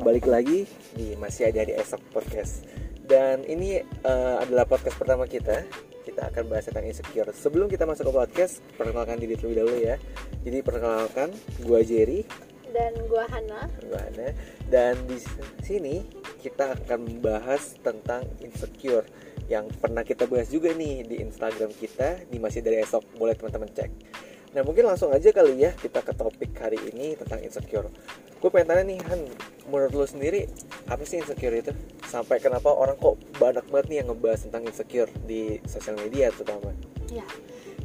balik lagi di masih ada di Esok Podcast. Dan ini uh, adalah podcast pertama kita. Kita akan bahas tentang insecure. Sebelum kita masuk ke podcast, perkenalkan diri terlebih dahulu ya. Jadi perkenalkan, gua Jerry dan gua Hana. Gua Hana. Dan di sini kita akan membahas tentang insecure yang pernah kita bahas juga nih di Instagram kita di masih dari esok boleh teman-teman cek. Nah mungkin langsung aja kali ya kita ke topik hari ini tentang insecure. Gue pengen tanya nih Han, menurut lo sendiri apa sih insecure itu? Sampai kenapa orang kok banyak banget nih yang ngebahas tentang insecure di sosial media terutama? Ya,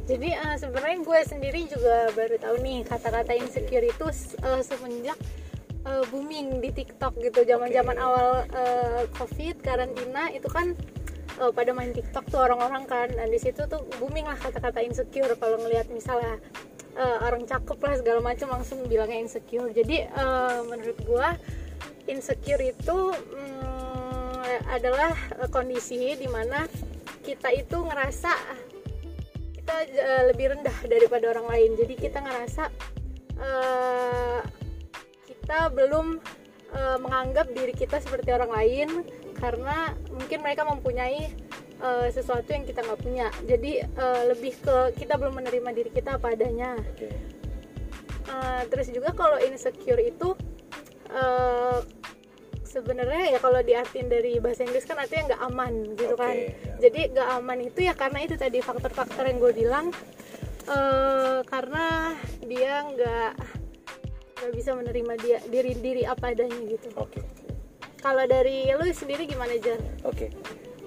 jadi uh, sebenarnya gue sendiri juga baru tahu nih kata-kata insecure itu uh, semenjak uh, booming di TikTok gitu. Zaman-zaman okay. awal uh, COVID karantina itu kan uh, pada main TikTok tuh orang-orang kan. Dan di situ tuh booming lah kata-kata insecure kalau ngelihat misalnya uh, orang cakep lah segala macam langsung bilangnya insecure. Jadi uh, menurut gua insecure itu um, adalah kondisi di mana kita itu ngerasa kita uh, lebih rendah daripada orang lain. Jadi kita ngerasa uh, kita belum uh, menganggap diri kita seperti orang lain karena mungkin mereka mempunyai uh, sesuatu yang kita nggak punya. Jadi uh, lebih ke kita belum menerima diri kita apa adanya. Uh, terus juga kalau insecure itu uh, sebenarnya ya kalau diartin dari bahasa Inggris kan artinya nggak aman gitu okay, kan yeah. jadi nggak aman itu ya karena itu tadi faktor-faktor yang gue bilang uh, karena dia nggak nggak bisa menerima dia diri diri apa adanya gitu okay kalau dari lu sendiri gimana Jan? Oke, okay.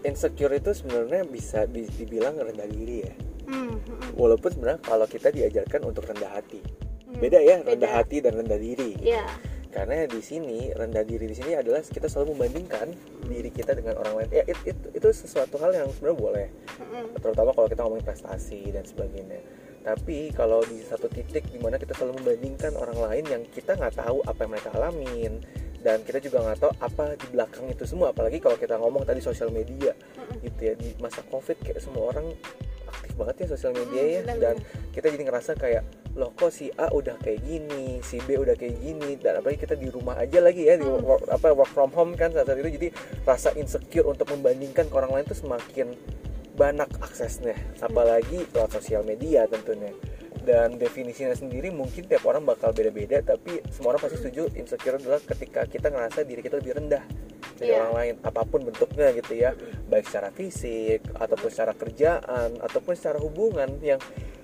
insecure itu sebenarnya bisa dibilang rendah diri ya. Hmm, hmm. Walaupun sebenarnya kalau kita diajarkan untuk rendah hati, hmm, beda ya beda. rendah hati dan rendah diri. Yeah. Karena di sini rendah diri di sini adalah kita selalu membandingkan diri kita dengan orang lain. Ya itu, itu, itu sesuatu hal yang sebenarnya boleh, hmm. terutama kalau kita ngomongin prestasi dan sebagainya. Tapi kalau di satu titik di mana kita selalu membandingkan orang lain yang kita nggak tahu apa yang mereka alamin, dan kita juga nggak tahu apa di belakang itu semua apalagi kalau kita ngomong tadi sosial media gitu ya di masa covid kayak semua orang aktif banget ya sosial media ya dan kita jadi ngerasa kayak loh kok si A udah kayak gini si B udah kayak gini dan apalagi kita di rumah aja lagi ya di work, apa work from home kan saat, saat itu. Jadi rasa insecure untuk membandingkan ke orang lain tuh semakin banyak aksesnya apalagi lewat sosial media tentunya dan definisinya sendiri mungkin tiap orang bakal beda-beda tapi semua orang pasti setuju insecure adalah ketika kita ngerasa diri kita lebih rendah dari yeah. orang lain apa pun bentuknya gitu ya baik secara fisik ataupun secara kerjaan ataupun secara hubungan yang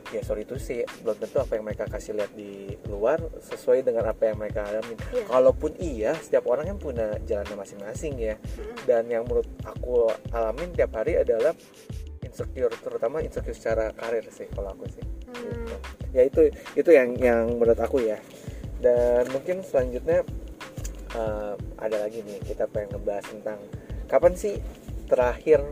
ya sorry itu sih belum tentu apa yang mereka kasih lihat di luar sesuai dengan apa yang mereka alami. Yeah. Kalaupun iya, setiap orang kan punya jalannya masing-masing ya. Dan yang menurut aku alamin tiap hari adalah insecure terutama insecure secara karir sih kalau aku sih. Hmm. gitu. ya itu itu yang yang menurut aku ya. Dan mungkin selanjutnya uh, ada lagi nih kita pengen ngebahas tentang kapan sih terakhir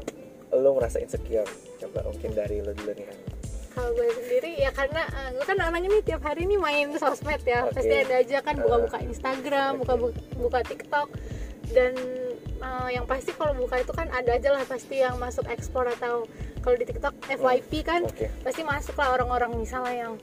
lo ngerasa insecure? Coba mungkin dari lo dulu nih kalau gue sendiri ya karena uh, gue kan anaknya nih tiap hari nih main sosmed ya. Okay. pasti ada aja kan buka-buka Instagram buka buka TikTok. Dan uh, yang pasti kalau buka itu kan ada aja lah pasti yang masuk ekspor atau kalau di TikTok FYP kan okay. pasti masuk lah orang-orang misalnya yang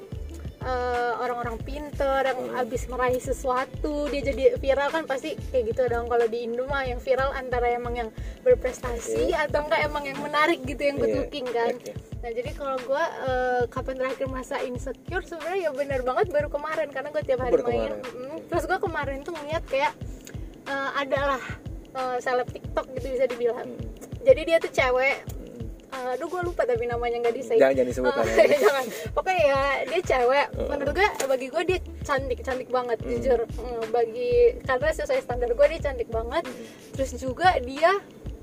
eh, orang-orang pinter yang hmm. abis meraih sesuatu dia jadi viral kan pasti kayak gitu dong kalau di Indo mah yang viral antara emang yang berprestasi okay. atau enggak emang yang menarik gitu yang good looking kan okay. nah jadi kalau gue uh, kapan terakhir masa insecure sebenarnya ya benar banget baru kemarin karena gue tiap hari main mm, terus gue kemarin tuh ngeliat kayak uh, adalah uh, seleb TikTok gitu bisa dibilang hmm. jadi dia tuh cewek uh, aduh gue lupa tapi namanya nggak disay jangan jangan disebut uh, ya. jangan pokoknya ya dia cewek uh. menurut gue bagi gue dia cantik cantik banget hmm. jujur uh, bagi karena sesuai standar gue dia cantik banget hmm. terus juga dia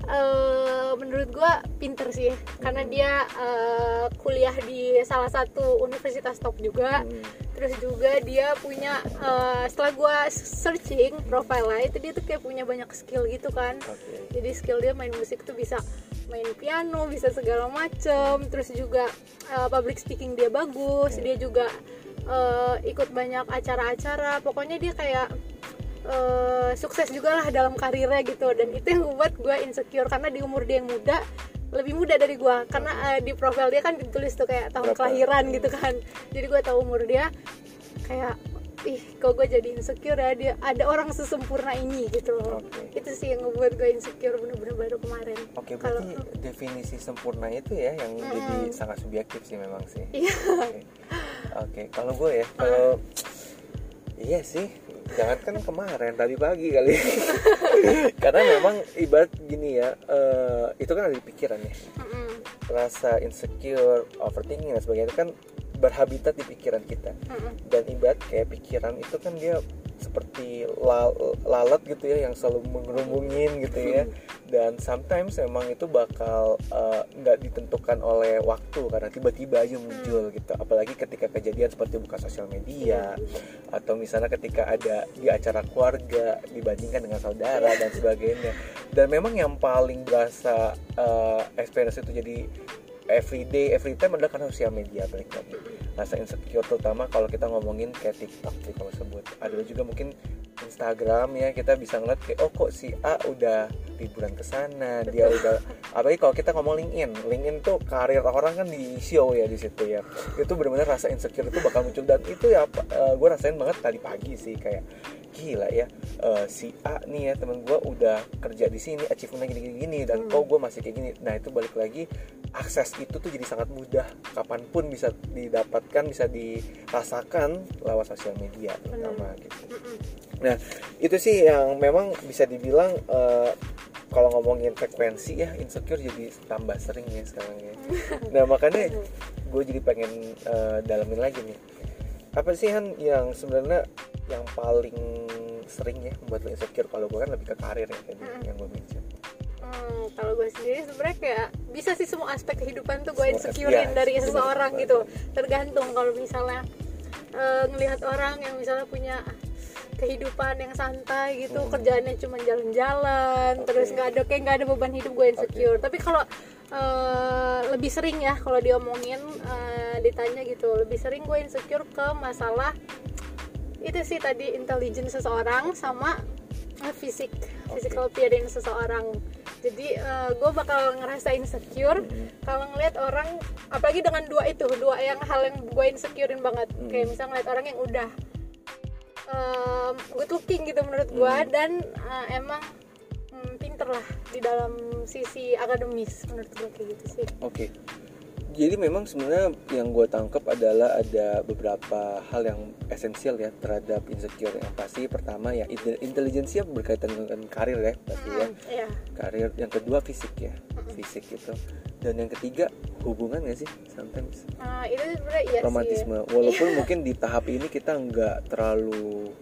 uh, menurut gue pinter sih karena dia uh, kuliah di salah satu universitas top juga. Hmm. terus juga dia punya uh, setelah gue searching profile itu dia tuh kayak punya banyak skill gitu kan. Okay. jadi skill dia main musik tuh bisa main piano bisa segala macem. Terus juga uh, public speaking dia bagus. Dia juga uh, ikut banyak acara-acara. Pokoknya dia kayak uh, sukses juga lah dalam karirnya gitu. Dan itu yang membuat gue insecure karena di umur dia yang muda lebih muda dari gue karena uh, di profil dia kan ditulis tuh kayak tahun Berapa? kelahiran gitu kan. Jadi gue tahu umur dia kayak ih kok gue jadi insecure ya? Dia ada orang sesempurna ini gitu loh. Oke. itu sih yang ngebuat gue insecure bener-bener baru kemarin. Oke, kalau berarti definisi sempurna itu ya yang jadi sangat subjektif sih memang sih. iya. Oke, Oke, kalau gue ya, kalau iya sih, jangan kan kemarin tadi pagi kali. Karena memang ibarat gini ya, eh, itu kan ada di pikiran ya. Mm-mm. Rasa insecure, overthinking dan sebagainya itu kan berhabitat di pikiran kita. Mm-mm. Dan ibarat kayak pikiran itu kan dia seperti lal- lalat gitu ya yang selalu mengerumungin gitu ya. Dan sometimes memang itu bakal uh, nggak ditentukan oleh waktu karena tiba-tiba aja muncul gitu. Apalagi ketika kejadian seperti buka sosial media atau misalnya ketika ada di acara keluarga dibandingkan dengan saudara dan sebagainya. Dan memang yang paling berasa uh, experience itu jadi everyday every time adalah karena sosial media balik lagi rasa insecure terutama kalau kita ngomongin kayak TikTok sih kalau sebut. Ada juga mungkin Instagram ya kita bisa ngeliat kayak oh kok si A udah liburan ke sana dia udah apalagi kalau kita ngomong LinkedIn LinkedIn tuh karir orang kan di show ya di situ ya. Itu benar-benar rasa insecure itu bakal muncul. Dan itu ya gue rasain banget tadi pagi sih kayak gila ya. Eh, si A nih ya temen gue udah kerja di sini achievementnya gini-gini gini, dan kok gue masih kayak gini. Nah itu balik lagi akses itu tuh jadi sangat mudah. Kapan pun bisa didapatkan bisa dirasakan lewat sosial media terutama gitu. Mm-mm. nah itu sih yang memang bisa dibilang eh, kalau ngomongin frekuensi ya insecure jadi tambah sering ya sekarang ya. Nah makanya gue jadi pengen eh, dalamin lagi nih. Apa sih Han yang sebenarnya yang paling sering ya membuat lo insecure. Kalau gue kan lebih ke karir ya tadi yang gue mention. Hmm, kalau gue sendiri sebenarnya kayak bisa sih semua aspek kehidupan tuh gue insecurein aspek, dari ya, seseorang bener gitu. Tergantung kalau misalnya eh, ngelihat orang yang misalnya punya kehidupan yang santai gitu Hmm. kerjaannya cuma jalan-jalan Oke. terus nggak ada kayak nggak ada beban hidup gue insecure. Tapi kalau eh, lebih sering ya kalau diomongin eh, ditanya gitu lebih sering gue insecure ke masalah itu sih tadi intelligence seseorang sama eh, fisik. Physical appearance seseorang. Jadi gue bakal ngerasa insecure kalau ngelihat orang apalagi dengan dua itu dua yang hal yang gue insecurein banget. Hmm. kayak misal ngeliat orang yang udah um, good looking gitu menurut gue dan uh, emang mm, pinter lah di dalam sisi akademis menurut gue kayak gitu sih. Oke. Jadi memang sebenarnya yang gue tangkap adalah ada beberapa hal yang esensial ya terhadap insecure yang pasti. Pertama ya inte- intelijensia berkaitan dengan karir ya pasti ya. Iya. Karir yang kedua fisik ya fisik gitu. Dan yang ketiga hubungan gak sih sometimes? Uh, itu sebenarnya iya romantisme. Sih walaupun mungkin di tahap ini kita nggak terlalu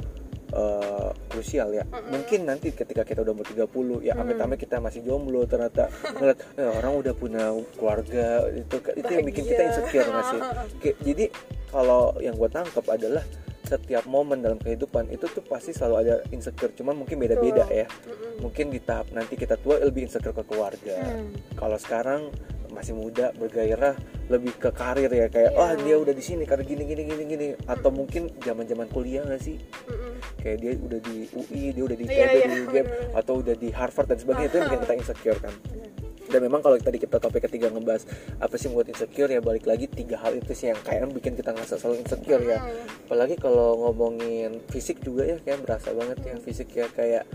uh, krusial ya. Mungkin nanti ketika kita udah umur 30 ya amit-amit kita masih jomblo ternyata. Ngeliat eh, orang udah punya keluarga itu itu yang bikin kita insecure nggak sih? Oke, jadi kalau yang gue tangkap adalah setiap momen dalam kehidupan itu tuh pasti selalu ada insecure cuman mungkin beda-beda ya. Mungkin di tahap nanti kita tua lebih insecure ke keluarga. Hmm. kalau sekarang masih muda bergairah lebih ke karir ya kayak Iya. wah dia udah di sini karena gini gini gini gini. Atau mungkin zaman zaman kuliah nggak sih? Mm-mm. kayak dia udah di UI dia udah di Iya, ITB iya, di UGM atau udah di Harvard dan sebagainya itu yang bikin kita insecure kan. Dan memang kalau tadi kita topik ketiga ngebahas apa sih yang buat insecure ya balik lagi tiga hal itu sih yang kayak bikin kita ngerasa selalu insecure ya. Apalagi kalau ngomongin fisik juga ya kayak berasa banget ya fisik ya kayak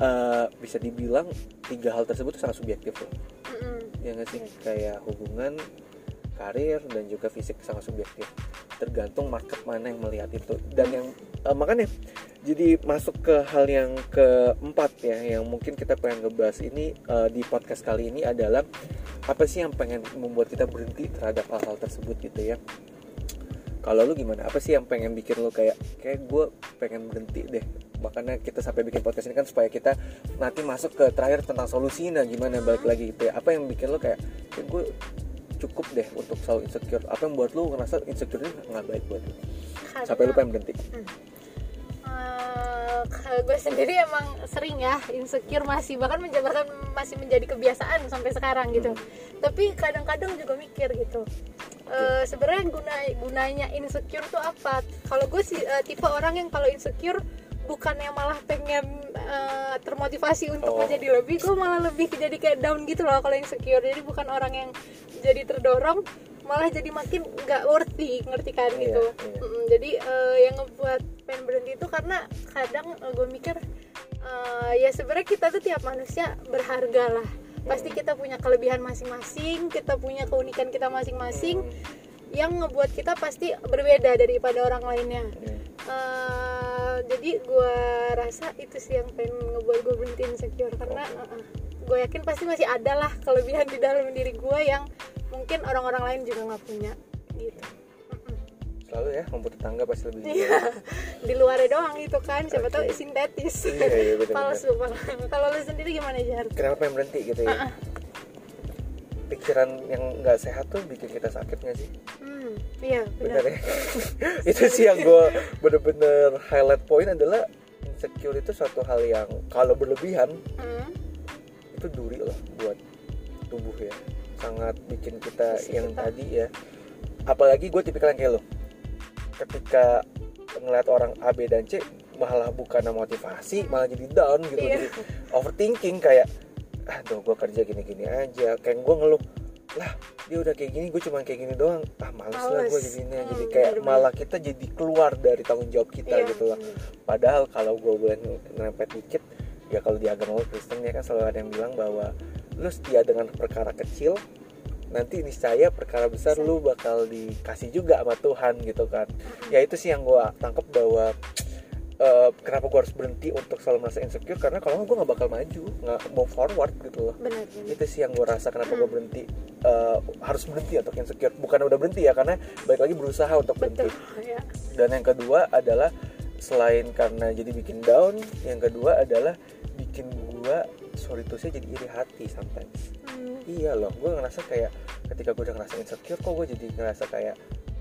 eh, bisa dibilang tiga hal tersebut sangat subjektif loh. Ya nggak sih? Kayak hubungan karir dan juga fisik sangat subjektif. Tergantung market mana yang melihat itu. Dan yang eh, makanya jadi masuk ke hal yang keempat ya yang mungkin kita pengen ngebahas ini eh, di podcast kali ini adalah apa sih yang pengen membuat kita berhenti terhadap hal-hal tersebut gitu ya? Kalau lu gimana? Apa sih yang pengen bikin lu kayak kayak gue pengen berhenti deh makanya kita sampai bikin podcast ini kan supaya kita nanti masuk ke terakhir tentang solusi nah gimana balik lagi gitu ya apa yang bikin lu kayak, kayak gue cukup deh untuk selalu insecure. Apa yang buat lu ngerasa insecure ini nggak baik buat Karena- sampai lu pengen berhenti. Eh, kalau gue sendiri emang sering ya insecure masih bahkan bahkan masih menjadi kebiasaan sampai sekarang gitu. Tapi kadang-kadang juga mikir gitu. Eh, sebenarnya guna gunanya insecure tuh apa? Kalau gue sih eh, tipe orang yang kalau insecure bukannya malah pengen eh, termotivasi untuk Oh. menjadi lebih gue malah lebih jadi kayak down gitu loh kalau insecure jadi bukan orang yang jadi terdorong malah jadi makin nggak worthy ngerti kan Iya, gitu iya. Mm-mm, jadi eh, yang ngebuat pengen berhenti karena kadang uh, gue mikir uh, ya sebenarnya kita tuh tiap manusia berharga lah pasti kita punya kelebihan masing-masing kita punya keunikan kita masing-masing Hmm. yang ngebuat kita pasti berbeda daripada orang lainnya Hmm. Eh, jadi gue rasa itu sih yang pengen ngebuat gue berhenti insecure karena gue yakin pasti masih ada lah kelebihan di dalam diri gue yang mungkin orang-orang lain juga nggak punya gitu. Selalu ya rumput tetangga pasti lebih Iya, di luarnya doang itu kan siapa tahu Oke. sintetis Iya, iya, palsu kalau lu sendiri gimana jar? Kenapa pengen berhenti gitu ya? Pikiran yang nggak sehat tuh bikin kita sakit nggak sih? Hmm, iya benar ya. Itu sih yang gue bener-bener highlight point adalah insecure itu suatu hal yang kalau berlebihan Hmm, itu duri lah buat tubuh ya. Sangat bikin kita Fisik yang kita. tadi ya. Apalagi gue tipikal yang kayak lo. Ketika ngeliat orang A B dan C malah bukan motivasi malah jadi down gitu. Iya. jadi overthinking kayak aduh gue kerja gini-gini aja. Kayak gue ngeluh lah dia udah kayak gini gue cuma kayak gini doang. Ah males, lah gue jadinya jadi Hmm, kayak bener-bener. malah kita jadi keluar dari tanggung jawab kita Iya, gitu lah. bener. padahal kalau gue boleh ngerempet dikit ya kalau di agama Kristen ya kan selalu ada yang bilang bahwa lu setia dengan perkara kecil nanti niscaya perkara besar lu bakal dikasih juga sama Tuhan gitu kan. Ya itu sih yang gue tangkap bahwa eh, kenapa gue harus berhenti untuk selalu merasa insecure? Karena kalau gue nggak bakal maju nggak move forward gitu loh. Benar benar. Itu sih yang gue rasa kenapa gue berhenti eh, harus berhenti untuk insecure. Bukan udah berhenti ya karena baik lagi berusaha untuk berhenti. Betul ya dan yang kedua adalah selain karena jadi bikin down yang kedua adalah bikin gua sorry tuh saya jadi iri hati sometimes. Hmm, iya loh gue ngerasa kayak ketika gue udah ngerasa insecure kok gue jadi ngerasa kayak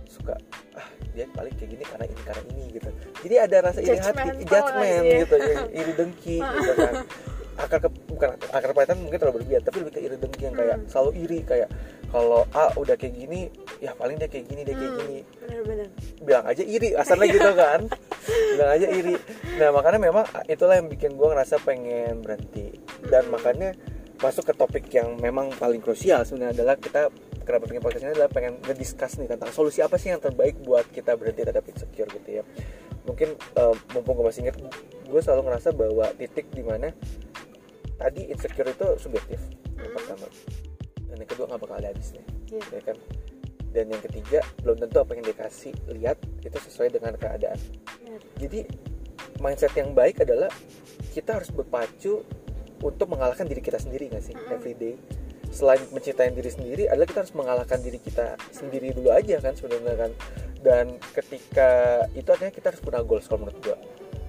suka ah dia paling kayak gini karena ini karena ini gitu. Jadi ada rasa iri hati aja ya. gitu ya, iri dengki gitu kan. Akar ke, bukan akar perhatian mungkin terlalu berlebihan tapi lebih ke iri dengki yang kayak Hmm. selalu iri kayak kalau A udah kayak gini ya paling dia kayak gini dia kayak hmm, gini. benar benar bilang aja iri asalnya gitu kan. Bilang aja iri. Nah makanya memang itulah yang bikin gue ngerasa pengen berhenti. Dan makanya masuk ke topik yang memang paling krusial sebenarnya adalah kita kenapa pengen podcast ini adalah pengen ngediscuss nih tentang solusi apa sih yang terbaik buat kita berhenti terhadap insecure gitu ya mungkin eh, mumpung gue masih inget gue selalu ngerasa bahwa titik di mana tadi insecure itu subjektif yang Hmm. pertama dan yang kedua nggak bakal ada habisnya Iya. ya kan dan yang ketiga belum tentu apa yang dikasih lihat itu sesuai dengan keadaan benar. jadi mindset yang baik adalah kita harus berpacu untuk mengalahkan diri kita sendiri nggak sih Mm-mm. everyday selain mencintai diri sendiri adalah kita harus mengalahkan diri kita sendiri dulu aja kan sebenarnya kan. Dan ketika itu artinya kita harus punya goals kalau menurut gua.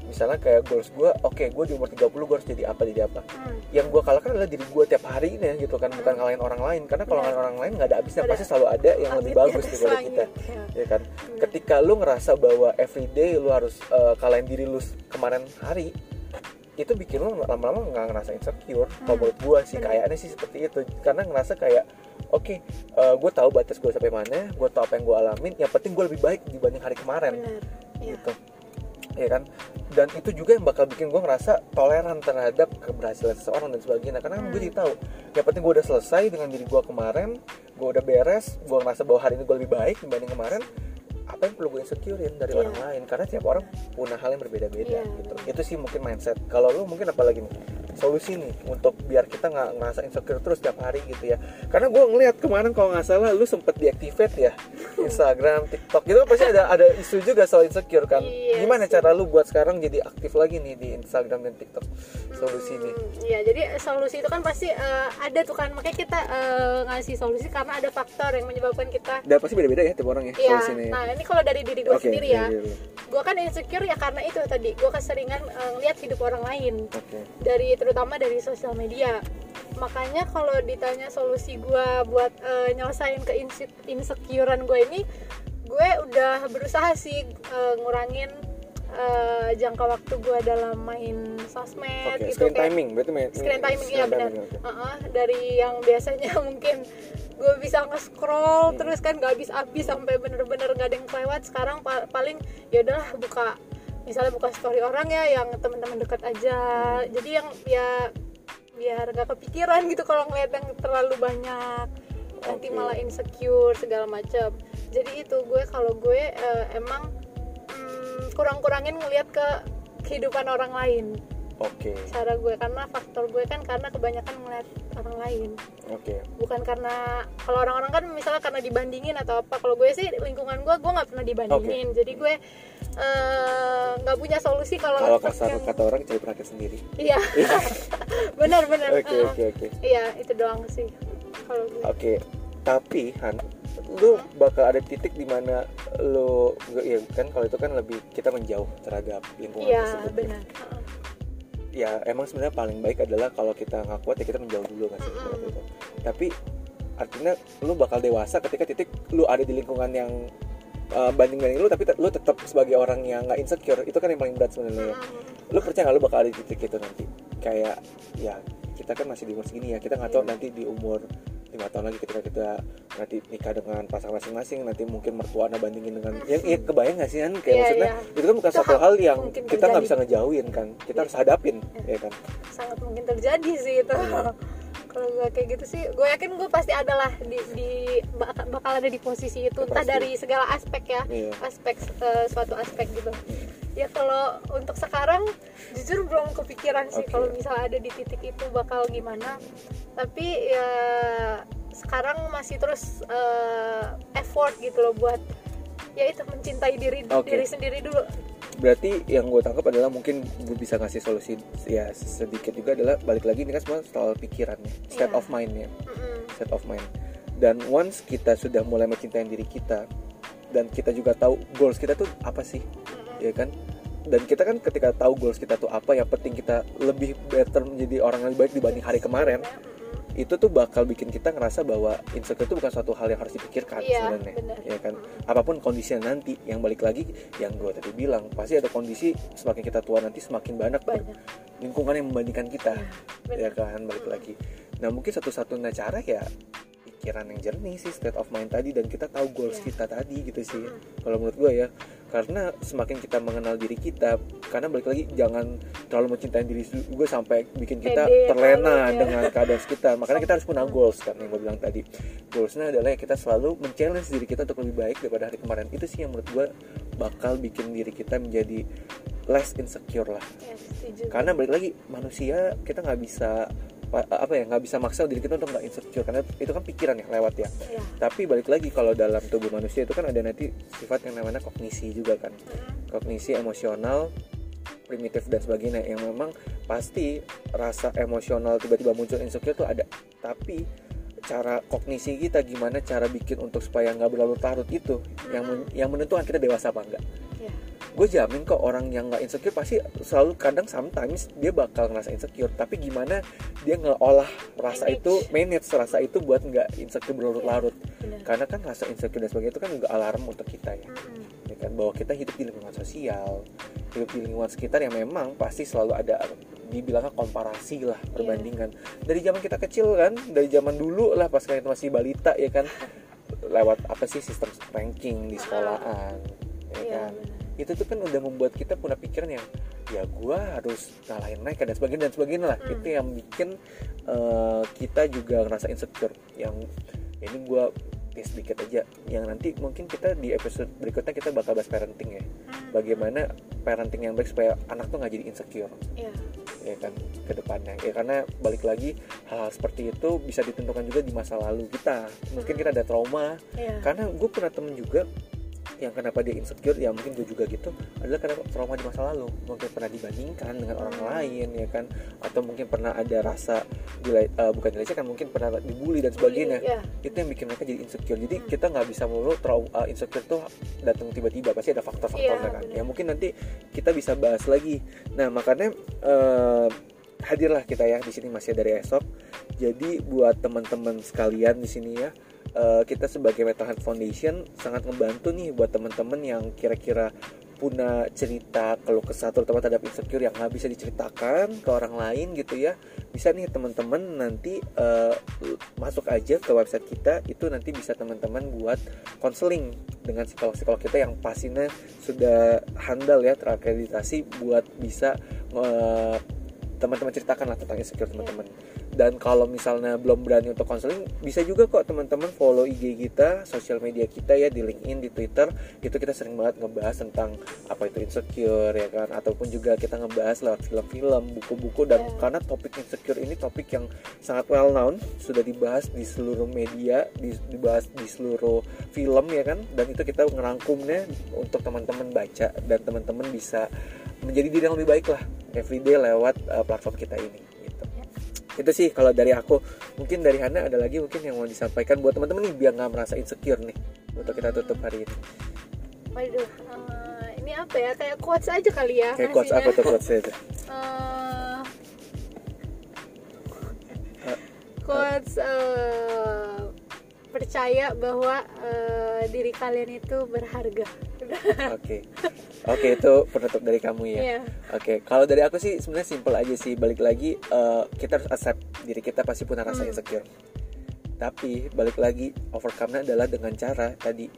Misalnya kayak goals gua oke gua di umur 30 gua harus jadi apa jadi apa. Hmm, yang gue kalahkan adalah diri gue tiap hari ini gitu kan bukan ngalahin orang lain. Karena kalau Benar. ngalahin orang lain nggak ada habisnya pasti selalu ada yang lebih di bagus atas daripada kita. ya. ya kan? Ketika lu ngerasa bahwa everyday lu harus uh, kalahin diri lu kemarin hari itu bikin lu lama-lama nggak ngerasa insecure. Kalau Hmm, menurut gue sih kayaknya sih seperti itu. Karena ngerasa kayak oke gue tahu batas gue sampai mana gue tahu apa yang gue alamin. Yang penting gue lebih baik dibanding hari kemarin. Benar ya. gitu. Ya kan? Dan itu juga yang bakal bikin gue ngerasa toleran terhadap keberhasilan seseorang dan sebagainya. Karena Hmm. gue jadi tahu yang penting gue udah selesai dengan diri gue kemarin gue udah beres gue ngerasa bahwa hari ini gue lebih baik dibanding kemarin apa yang perlu gue insecurein dari Iya. orang lain karena tiap orang punya hal yang berbeda-beda Iya. gitu itu sih mungkin mindset kalau lu mungkin apa lagi nih solusi nih untuk biar kita nggak ngerasa insecure terus tiap hari gitu ya. Karena gue ngeliat kemarin kalau nggak salah lu sempet deactivate ya Instagram TikTok gitu pasti ada ada isu juga soal insecure kan. Iya gimana cara lu buat sekarang jadi aktif lagi nih di Instagram dan TikTok? Solusi nih. Hmm, Iya, jadi solusi itu kan pasti eh, ada tuh kan. Makanya kita eh, ngasih solusi karena ada faktor yang menyebabkan kita dan pasti beda-beda ya tiap orang ya Iya, solusinya ya. nah ini kalau dari diri gue Oke, sendiri ya, gue kan insecure ya karena itu tadi, gue keseringan eh, ngeliat hidup orang lain. Oke. Dari terutama dari sosial media. Makanya kalau ditanya solusi gue buat eh, nyelesain ke inse- insecurean gue ini, gue udah berusaha sih eh, ngurangin eh, jangka waktu gue dalam main sosmed oke gitu screen kayak- timing berarti main screen timing screen ya benar timing, oke. Uh-uh, dari yang biasanya mungkin gue bisa nge-scroll terus kan gak habis-habis sampai bener-bener gak ada yang kelewat sekarang pa- paling ya udahlah buka misalnya buka story orang ya yang teman-teman dekat aja. Jadi yang ya biar gak kepikiran gitu kalau ngeliat yang terlalu banyak. Nanti malah insecure segala macam jadi itu gue kalau gue eh, emang mm, kurang-kurangin ngeliat ke kehidupan orang lain. Oke. Cara gue karena faktor gue kan karena kebanyakan ngeliat orang lain. Oke. Bukan karena kalau orang-orang kan misalnya karena dibandingin atau apa kalau gue sih lingkungan gue gue nggak pernah dibandingin. Jadi gue eh, nggak punya solusi kalau kalau kasar yang- kata orang cari perhatian sendiri. Iya. Benar benar. Oke Eh, oke oke. iya itu doang sih kalau gue. Oke, tapi Han, lu bakal ada titik di mana lu ya kan kalau itu kan lebih kita menjauh terhadap lingkungan iya tersebut. benar. Heeh. Ya emang sebenarnya paling baik adalah kalau kita nggak kuat ya kita menjauh dulu nggak sih Mm-mm. seperti itu. Tapi artinya lu bakal dewasa ketika titik lu ada di lingkungan yang uh, banding-banding lu tapi lu tetap sebagai orang yang nggak insecure itu kan yang paling berat sebenarnya ya. Lu percaya nggak lu bakal ada di titik itu nanti kayak ya kita kan masih di umur segini ya kita nggak tahu Iya. nanti di umur lima tahun lagi ketika kita nanti nikah dengan pasangan masing-masing nanti mungkin mertua anda bandingin dengan yang iya kebayang nggak sih kan kayak Iya, maksudnya iya. itu kan bukan Itu satu hal yang kita nggak bisa ngejauhin kan kita Iya. harus hadapin ya kan sangat mungkin terjadi sih itu Iya. kalau gue kayak gitu sih gue yakin gue pasti ada lah di, di bakal, ada di posisi itu entah Pasti. dari segala aspek ya Iya. aspek eh, suatu aspek gitu ya kalau untuk sekarang jujur belum kepikiran sih Oke. kalau misalnya ada di titik itu bakal gimana tapi ya sekarang masih terus eh, effort gitu loh buat ya itu mencintai diri Oke. diri sendiri dulu berarti yang gue tangkap adalah mungkin gue bisa ngasih solusi ya sedikit juga adalah balik lagi ini kan semua soal pikiran ya state Iya. of mind ya Mm-mm. state of mind dan once kita sudah mulai mencintai diri kita dan kita juga tahu goals kita tuh apa sih. Ya kan? Dan kita kan ketika tahu goals kita tuh apa yang penting kita lebih better menjadi orang yang lebih baik dibanding hari kemarin itu tuh bakal bikin kita ngerasa bahwa insecure itu bukan suatu hal yang harus dipikirkan Iya, sebenarnya benar. ya kan? Apa pun kondisinya nanti yang balik lagi yang gue tadi bilang pasti ada kondisi semakin kita tua nanti semakin banyak, banyak. lingkungan yang membandingkan kita Iya, ya benar. kan? Balik lagi. Nah mungkin satu-satunya cara ya pikiran yang jernih sih state of mind tadi dan kita tahu goals Iya. kita tadi gitu sih. Kalau menurut gue ya karena semakin kita mengenal diri kita karena balik lagi jangan terlalu mencintai diri gue sampai bikin kita Pede terlena terlalu, ya. dengan keadaan sekitar makanya kita harus punya goals kan yang gue bilang tadi goalsnya adalah ya kita selalu men-challenge diri kita untuk lebih baik daripada hari kemarin itu sih yang menurut gue bakal bikin diri kita menjadi less insecure lah Ya, setuju. karena balik lagi manusia kita nggak bisa apa ya nggak bisa maksa diri kita untuk nggak insecure karena itu kan pikiran ya lewat ya. Ya. tapi balik lagi kalau dalam tubuh manusia itu kan ada nanti sifat yang namanya kognisi juga kan. Kognisi emosional primitif dan sebagainya yang memang pasti rasa emosional tiba-tiba muncul insecure tuh ada. Tapi cara kognisi kita gimana cara bikin untuk supaya nggak berlarut-larut itu yang men- yang menentukan kita dewasa apa enggak. Gue jamin kok orang yang nggak insecure pasti selalu kadang sometimes dia bakal ngerasa insecure tapi gimana dia ngeolah rasa Manage. itu manage rasa itu buat nggak insecure berlarut-larut Benar. karena kan rasa insecure dan sebagainya itu kan juga alarm untuk kita ya Mm-mm. ya kan bahwa kita hidup di lingkungan sosial hidup di lingkungan sekitar yang memang pasti selalu ada dibilangnya komparasi lah Iya. perbandingan dari zaman kita kecil kan dari zaman dulu lah pas kita masih balita ya kan lewat apa sih sistem ranking di sekolahan ya Iya, kan. Itu tuh kan udah membuat kita punya pikiran yang ya gua harus ngalahin mereka dan sebagainya dan sebagainya lah. Hmm. itu yang bikin eh, kita juga ngerasa insecure. Yang ini gua tes sedikit aja. Yang nanti mungkin kita di episode berikutnya kita bakal bahas parenting ya. Hmm. bagaimana parenting yang baik supaya anak tuh nggak jadi insecure. Ya. ya kan ke depannya. Ya karena balik lagi hal seperti itu bisa ditentukan juga di masa lalu kita. Mungkin kita ada trauma. Ya. karena gue pernah temen juga yang kenapa dia insecure ya mungkin gue juga gitu adalah karena trauma di masa lalu. Mungkin pernah dibandingkan dengan orang lain ya kan? Atau mungkin pernah ada rasa dile- eh, bukan dilecehkan mungkin pernah dibully dan sebagainya. Ya. itu yang bikin mereka jadi insecure. Jadi kita nggak bisa mulu trauma insecure tuh datang tiba-tiba pasti ada faktor-faktornya Iya, kan? Benar. ya mungkin nanti kita bisa bahas lagi. Nah makanya eh, hadirlah kita ya di sini masih dari esok. Jadi buat teman-teman sekalian di sini ya eh, kita sebagai Mental Health Foundation sangat ngebantu nih buat teman-teman yang kira-kira punya cerita keluh kesah terutama terhadap insecure yang nggak bisa diceritakan ke orang lain gitu ya. Bisa nih teman-teman nanti eh, masuk aja ke website kita itu nanti bisa teman-teman buat konseling dengan psikolog-psikolog kita yang pastinya sudah handal ya terakreditasi buat bisa eh, teman-teman ceritakan lah tentang insecure teman-teman dan kalau misalnya belum berani untuk konseling bisa juga kok teman-teman follow IG kita sosial media kita ya di LinkedIn di Twitter. Itu kita sering banget ngebahas tentang apa itu insecure ya kan? Ataupun juga kita ngebahas lewat film-film buku-buku dan Yeah. karena topik insecure ini topik yang sangat well known sudah dibahas di seluruh media di- dibahas di seluruh film ya kan? Dan itu kita ngerangkumnya untuk teman-teman baca dan teman-teman bisa menjadi diri yang lebih baik lah everyday lewat uh, platform kita ini itu sih kalau dari aku. Mungkin dari Hana ada lagi mungkin yang mau disampaikan buat teman-teman nih biar nggak merasa insecure nih untuk kita tutup hari ini. Waduh eh, ini apa ya? Kayak quotes aja kali ya kayak quotes aku tuh quotes itu? Eh, Eh, quotes eh, percaya bahwa eh, diri kalian itu berharga oke oke itu penutup dari kamu ya Iya. Oke, kalau dari aku sih sebenarnya simple aja sih. Balik lagi, eh, kita harus accept diri kita pasti punya rasa Hmm. insecure. Tapi balik lagi, overcome-nya adalah dengan cara tadi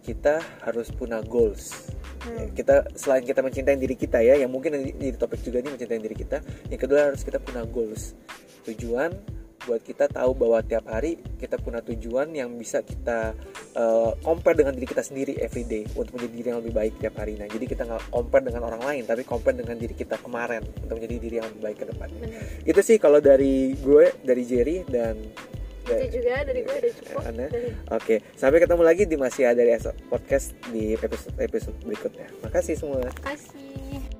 kita harus punya goals. Hmm. Ya, Kita selain kita mencintai diri kita ya, yang mungkin di, di topik juga ini mencintai diri kita. Yang kedua harus kita punya goals, tujuan buat kita tahu bahwa tiap hari kita punya tujuan yang bisa kita uh, compare dengan diri kita sendiri everyday untuk menjadi diri yang lebih baik tiap harinya. Jadi kita nggak compare dengan orang lain, tapi compare dengan diri kita kemarin untuk menjadi diri yang lebih baik ke depannya. Bener. Itu sih kalau dari gue, dari Jerry dan itu juga dari gue udah cukup Oke, sampai ketemu lagi di masih ada podcast di episode episode berikutnya. Makasih semua. kasih